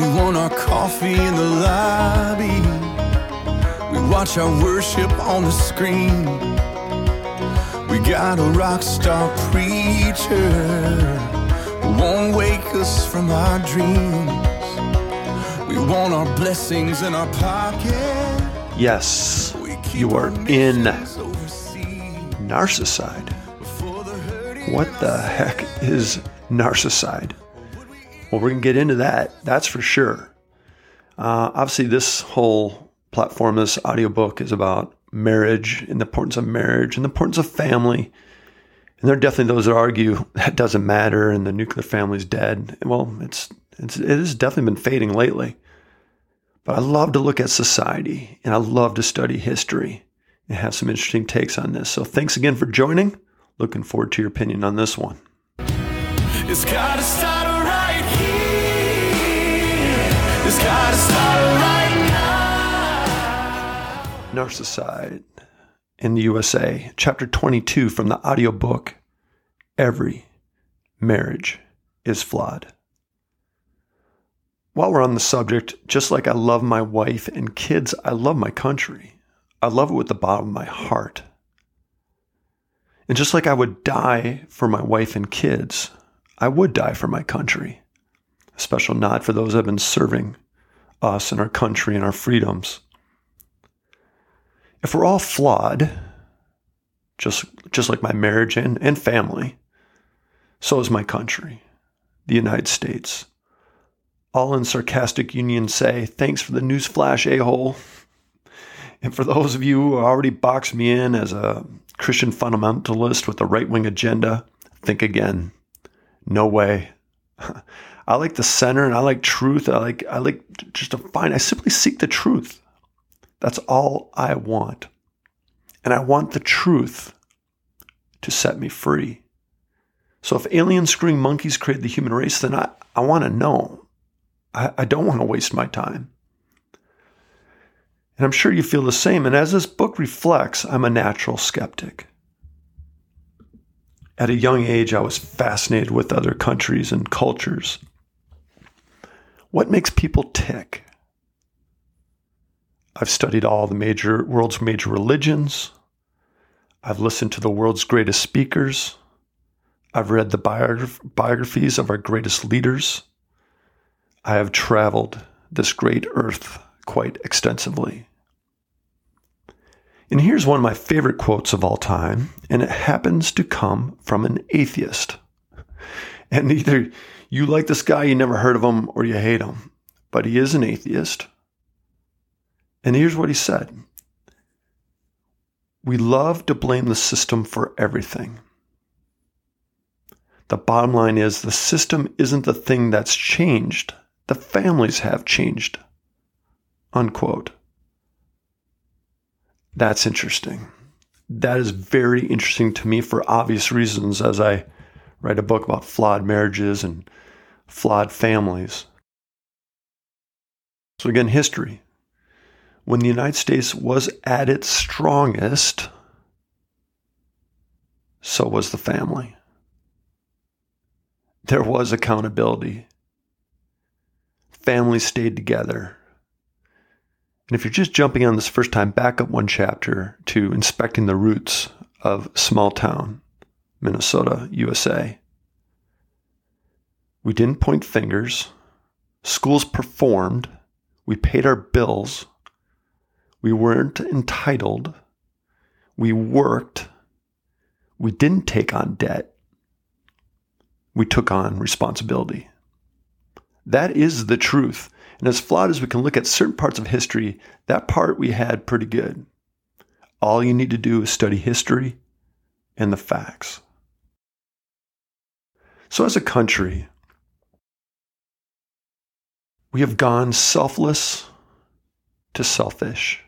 We want our coffee in the lobby. We watch our worship on the screen. We got a rock star preacher who won't wake us from our dreams. We want our blessings in our pocket. Yes, you are in. Narcisside. For the hurting What the heck is Narcisside? Well, we're going to get into that, that's for sure. Uh, obviously, this whole platform, this audiobook, is about marriage and the importance of marriage and the importance of family. And there are definitely those that argue that doesn't matter and the nuclear family's dead. Well, it's, it's it has definitely been fading lately. But I love to look at society and I love to study history and have some interesting takes on this. So thanks again for joining. Looking forward to your opinion on this one. It's gotta start right right. Narcisside in the USA, chapter 22 from the audiobook Every Marriage is Flawed. While we're on the subject, just like I love my wife and kids, I love my country. I love it with the bottom of my heart. And just like I would die for my wife and kids, I would die for my country. A special nod for those that have been serving us and our country and our freedoms if we're all flawed, just just like my marriage and, and family, so is my country, the United States. All in sarcastic union say, thanks for the newsflash, a-hole. And for those of you who already boxed me in as a Christian fundamentalist with a right-wing agenda, think again. No way. I like the center and I like truth. I like I like just to find I simply seek the truth. That's all I want. And I want the truth to set me free. So if alien screwing monkeys created the human race, then I, I want to know. I, I don't want to waste my time. And I'm sure you feel the same. And as this book reflects, I'm a natural skeptic. At a young age, I was fascinated with other countries and cultures. What makes people tick? I've studied all the major world's major religions. I've listened to the world's greatest speakers. I've read the biograph- biographies of our greatest leaders. I have traveled this great earth quite extensively. And here's one of my favorite quotes of all time, and it happens to come from an atheist. And either you like this guy, you never heard of him, or you hate him, but he is an atheist. And here's what he said We love to blame the system for everything. The bottom line is the system isn't the thing that's changed, the families have changed. Unquote. That's interesting. That is very interesting to me for obvious reasons as I write a book about flawed marriages and flawed families. So, again, history when the United States was at its strongest, so was the family. There was accountability. Families stayed together. And if you're just jumping on this first time, back up one chapter to inspecting the roots of small town, Minnesota, USA. We didn't point fingers. Schools performed. We paid our bills. We weren't entitled. We worked. We didn't take on debt. We took on responsibility. That is the truth. And as flawed as we can look at certain parts of history, that part we had pretty good. All you need to do is study history and the facts. So, as a country, we have gone selfless to selfish.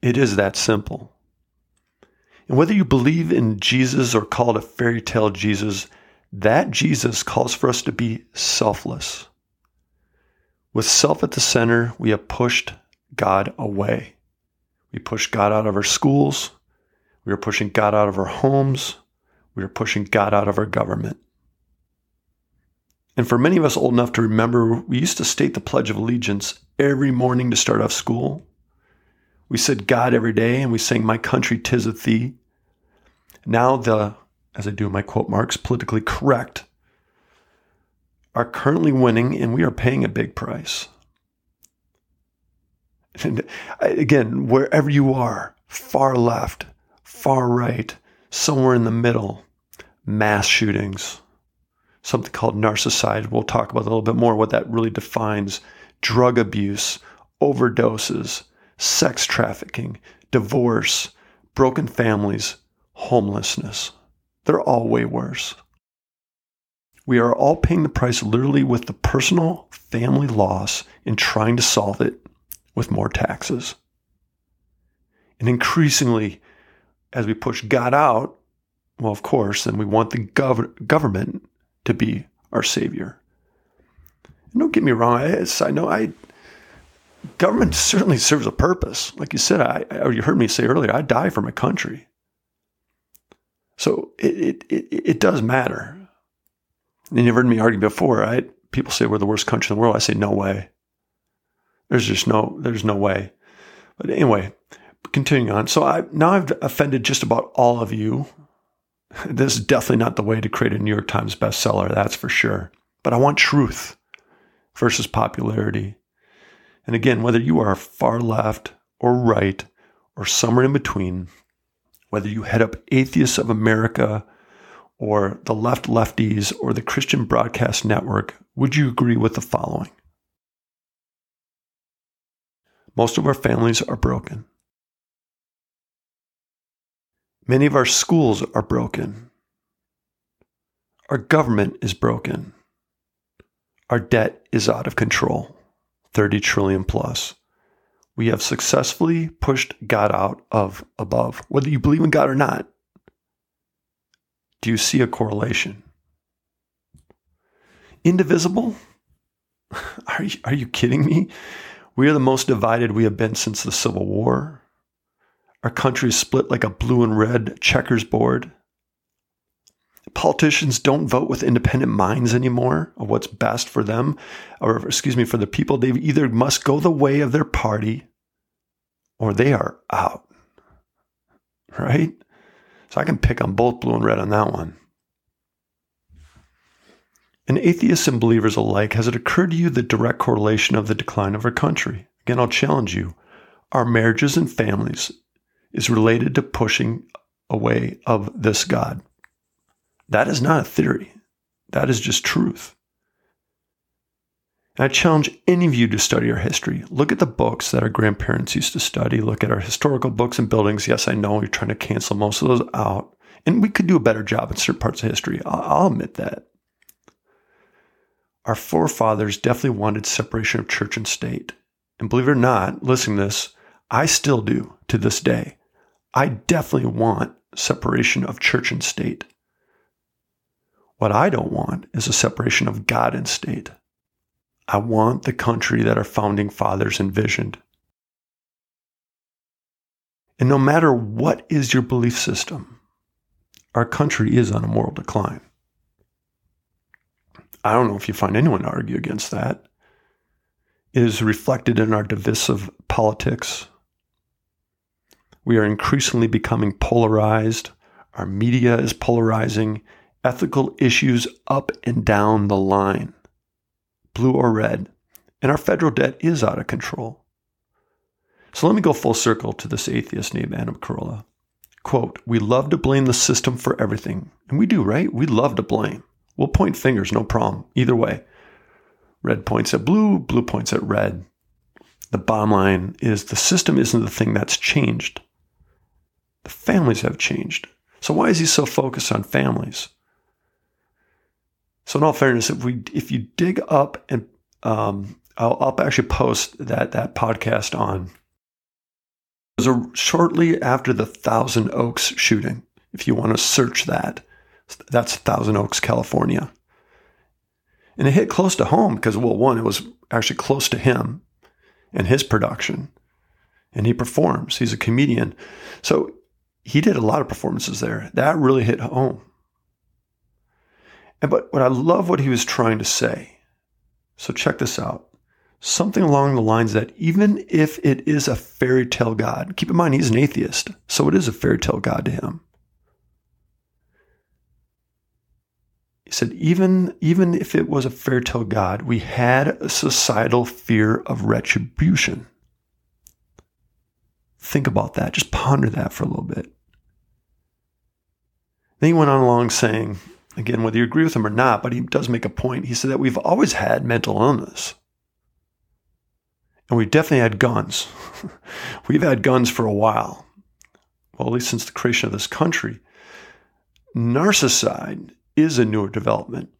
It is that simple. And whether you believe in Jesus or call it a fairy tale Jesus, that Jesus calls for us to be selfless. With self at the center, we have pushed God away. We pushed God out of our schools. We are pushing God out of our homes. We are pushing God out of our government. And for many of us old enough to remember, we used to state the Pledge of Allegiance every morning to start off school. We said God every day and we sang My Country Tis of Thee. Now the, as I do my quote marks, politically correct are currently winning and we are paying a big price. And again, wherever you are, far left, far right, somewhere in the middle, mass shootings, something called narcissism. We'll talk about a little bit more what that really defines drug abuse, overdoses, sex trafficking, divorce, broken families, homelessness. They're all way worse. We are all paying the price literally with the personal family loss in trying to solve it with more taxes. And increasingly, as we push God out, well, of course, then we want the gov- government to be our savior. And don't get me wrong, I, I know I government certainly serves a purpose. Like you said, I, you heard me say earlier, I die for my country. So it, it, it, it does matter. And you've heard me argue before, right? People say we're the worst country in the world. I say, no way. There's just no, there's no way. But anyway, continuing on. So I now I've offended just about all of you. This is definitely not the way to create a New York Times bestseller, that's for sure. But I want truth versus popularity. And again, whether you are far left or right or somewhere in between, whether you head up Atheists of America or the left lefties or the Christian Broadcast Network, would you agree with the following? Most of our families are broken. Many of our schools are broken. Our government is broken. Our debt is out of control. 30 trillion plus. We have successfully pushed God out of above, whether you believe in God or not. Do you see a correlation? Indivisible? Are you, are you kidding me? We are the most divided we have been since the Civil War. Our country is split like a blue and red checkers board. Politicians don't vote with independent minds anymore of what's best for them, or excuse me, for the people. They either must go the way of their party or they are out. Right? So I can pick on both blue and red on that one. And atheists and believers alike, has it occurred to you the direct correlation of the decline of our country? Again, I'll challenge you. Our marriages and families is related to pushing away of this God. That is not a theory. That is just truth. And I challenge any of you to study our history. Look at the books that our grandparents used to study. Look at our historical books and buildings. Yes, I know you're trying to cancel most of those out. And we could do a better job in certain parts of history. I'll admit that. Our forefathers definitely wanted separation of church and state. And believe it or not, listening to this, I still do to this day. I definitely want separation of church and state. What I don't want is a separation of God and state. I want the country that our founding fathers envisioned. And no matter what is your belief system, our country is on a moral decline. I don't know if you find anyone to argue against that. It is reflected in our divisive politics. We are increasingly becoming polarized. Our media is polarizing. Ethical issues up and down the line blue or red, and our federal debt is out of control. So let me go full circle to this atheist named Adam Carolla. Quote, we love to blame the system for everything. And we do, right? We love to blame. We'll point fingers, no problem. Either way. Red points at blue, blue points at red. The bottom line is the system isn't the thing that's changed. The families have changed. So why is he so focused on families? So in all fairness, if we if you dig up and um, I'll, I'll actually post that that podcast on. It was a, shortly after the Thousand Oaks shooting. If you want to search that, that's Thousand Oaks, California. And it hit close to home because, well, one, it was actually close to him and his production. And he performs. He's a comedian. So he did a lot of performances there. That really hit home. And but what I love what he was trying to say. So check this out. Something along the lines that even if it is a fairy tale God, keep in mind he's an atheist, so it is a fairy tale God to him. He said, even, even if it was a fairy tale God, we had a societal fear of retribution. Think about that. Just ponder that for a little bit. Then he went on along saying, again, whether you agree with him or not, but he does make a point. He said that we've always had mental illness. And we've definitely had guns. we've had guns for a while. Well, at least since the creation of this country. Narcissism is a newer development.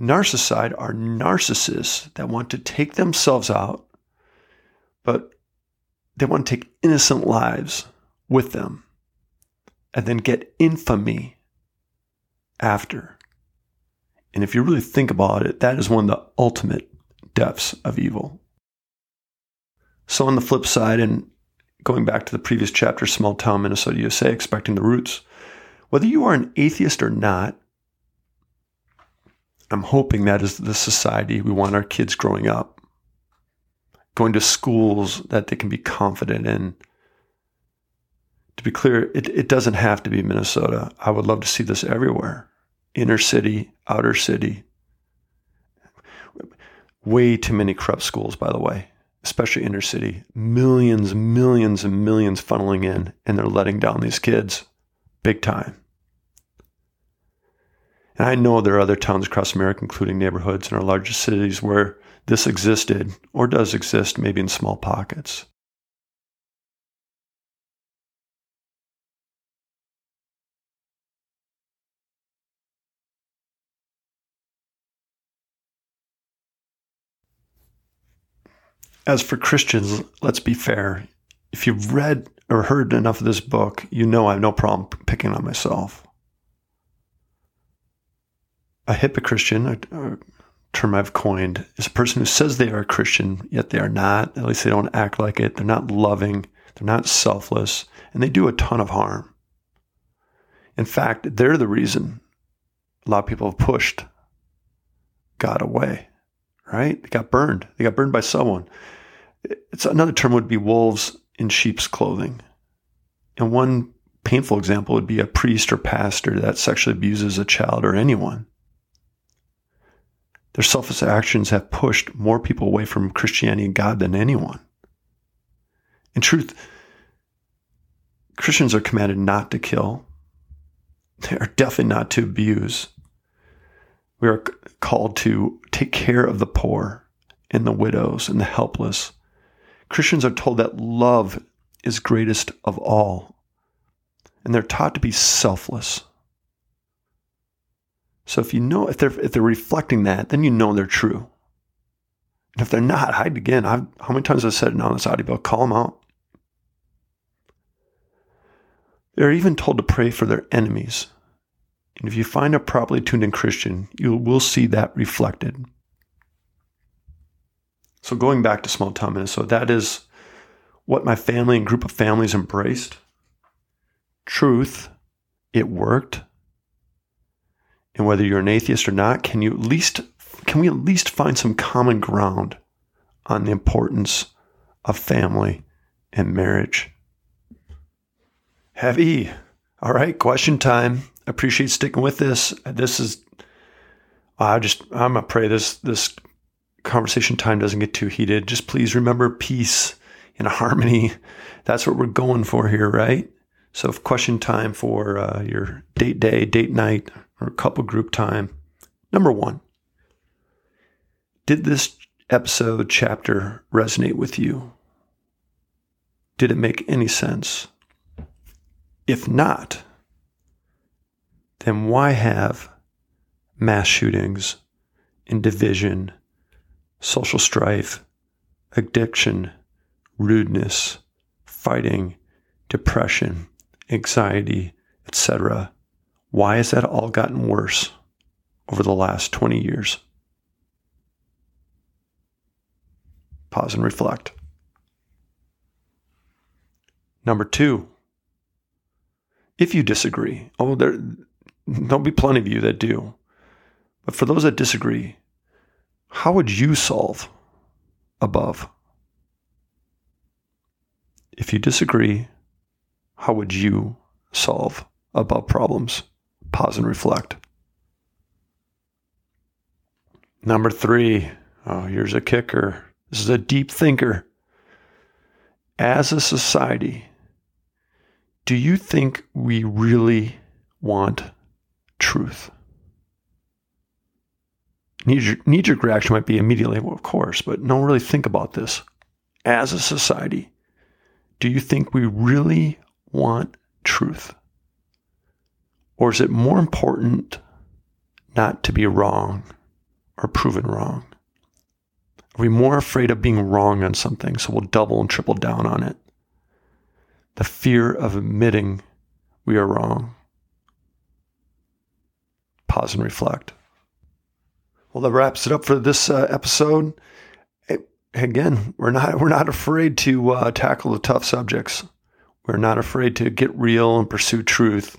Narcissism are narcissists that want to take themselves out, but they want to take innocent lives with them and then get infamy after. And if you really think about it, that is one of the ultimate depths of evil. So, on the flip side, and going back to the previous chapter, small town Minnesota, USA, expecting the roots, whether you are an atheist or not, I'm hoping that is the society we want our kids growing up, going to schools that they can be confident in. To be clear, it, it doesn't have to be Minnesota. I would love to see this everywhere inner city, outer city. Way too many corrupt schools, by the way, especially inner city. Millions, millions, and millions funneling in, and they're letting down these kids big time. And I know there are other towns across America, including neighborhoods in our largest cities, where this existed or does exist, maybe in small pockets. As for Christians, let's be fair. If you've read or heard enough of this book, you know I have no problem picking on myself a hypocristian, a, a term I've coined, is a person who says they are a Christian, yet they are not. At least they don't act like it. They're not loving. They're not selfless. And they do a ton of harm. In fact, they're the reason a lot of people have pushed God away, right? They got burned. They got burned by someone. It's another term would be wolves in sheep's clothing. And one painful example would be a priest or pastor that sexually abuses a child or anyone. Their selfish actions have pushed more people away from Christianity and God than anyone. In truth, Christians are commanded not to kill. They are definitely not to abuse. We are called to take care of the poor and the widows and the helpless. Christians are told that love is greatest of all, and they're taught to be selfless. So if you know if they're if they're reflecting that, then you know they're true. And if they're not, hide again. I've, how many times I've said it on this audio call them out. They're even told to pray for their enemies. And if you find a properly tuned in Christian, you will see that reflected. So going back to small town Minnesota, that is what my family and group of families embraced. Truth, it worked and whether you're an atheist or not, can you at least can we at least find some common ground on the importance of family and marriage? Heavy. All right, question time. Appreciate sticking with this. This is I just I'm gonna pray this this conversation time doesn't get too heated. Just please remember peace and harmony. That's what we're going for here, right? So, question time for uh, your date day, date night, or couple group time. Number one, did this episode chapter resonate with you? Did it make any sense? If not, then why have mass shootings and division, social strife, addiction, rudeness, fighting, depression, anxiety, etc., why has that all gotten worse over the last 20 years? Pause and reflect. Number two, if you disagree, oh, there, there'll be plenty of you that do. But for those that disagree, how would you solve above? If you disagree, how would you solve above problems? Pause and reflect. Number three, oh, here's a kicker. This is a deep thinker. As a society, do you think we really want truth? Knee jerk reaction might be immediately, well, of course, but don't really think about this. As a society, do you think we really want truth? Or is it more important not to be wrong or proven wrong? Are we more afraid of being wrong on something, so we'll double and triple down on it? The fear of admitting we are wrong. Pause and reflect. Well, that wraps it up for this uh, episode. again, we're not we're not afraid to uh, tackle the tough subjects. We're not afraid to get real and pursue truth.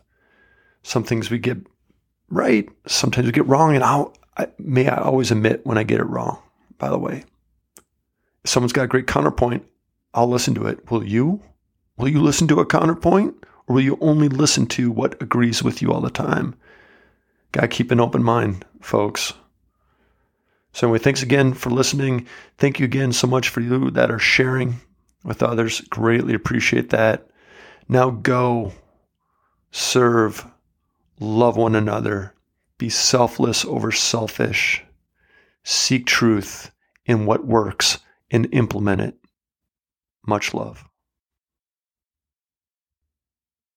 Some things we get right, sometimes we get wrong, and I'll, I, may I always admit when I get it wrong. By the way, if someone's got a great counterpoint, I'll listen to it. Will you? Will you listen to a counterpoint, or will you only listen to what agrees with you all the time? Got to keep an open mind, folks. So, anyway, thanks again for listening. Thank you again so much for you that are sharing with others. Greatly appreciate that. Now go serve, love one another, be selfless over selfish, seek truth in what works and implement it. Much love.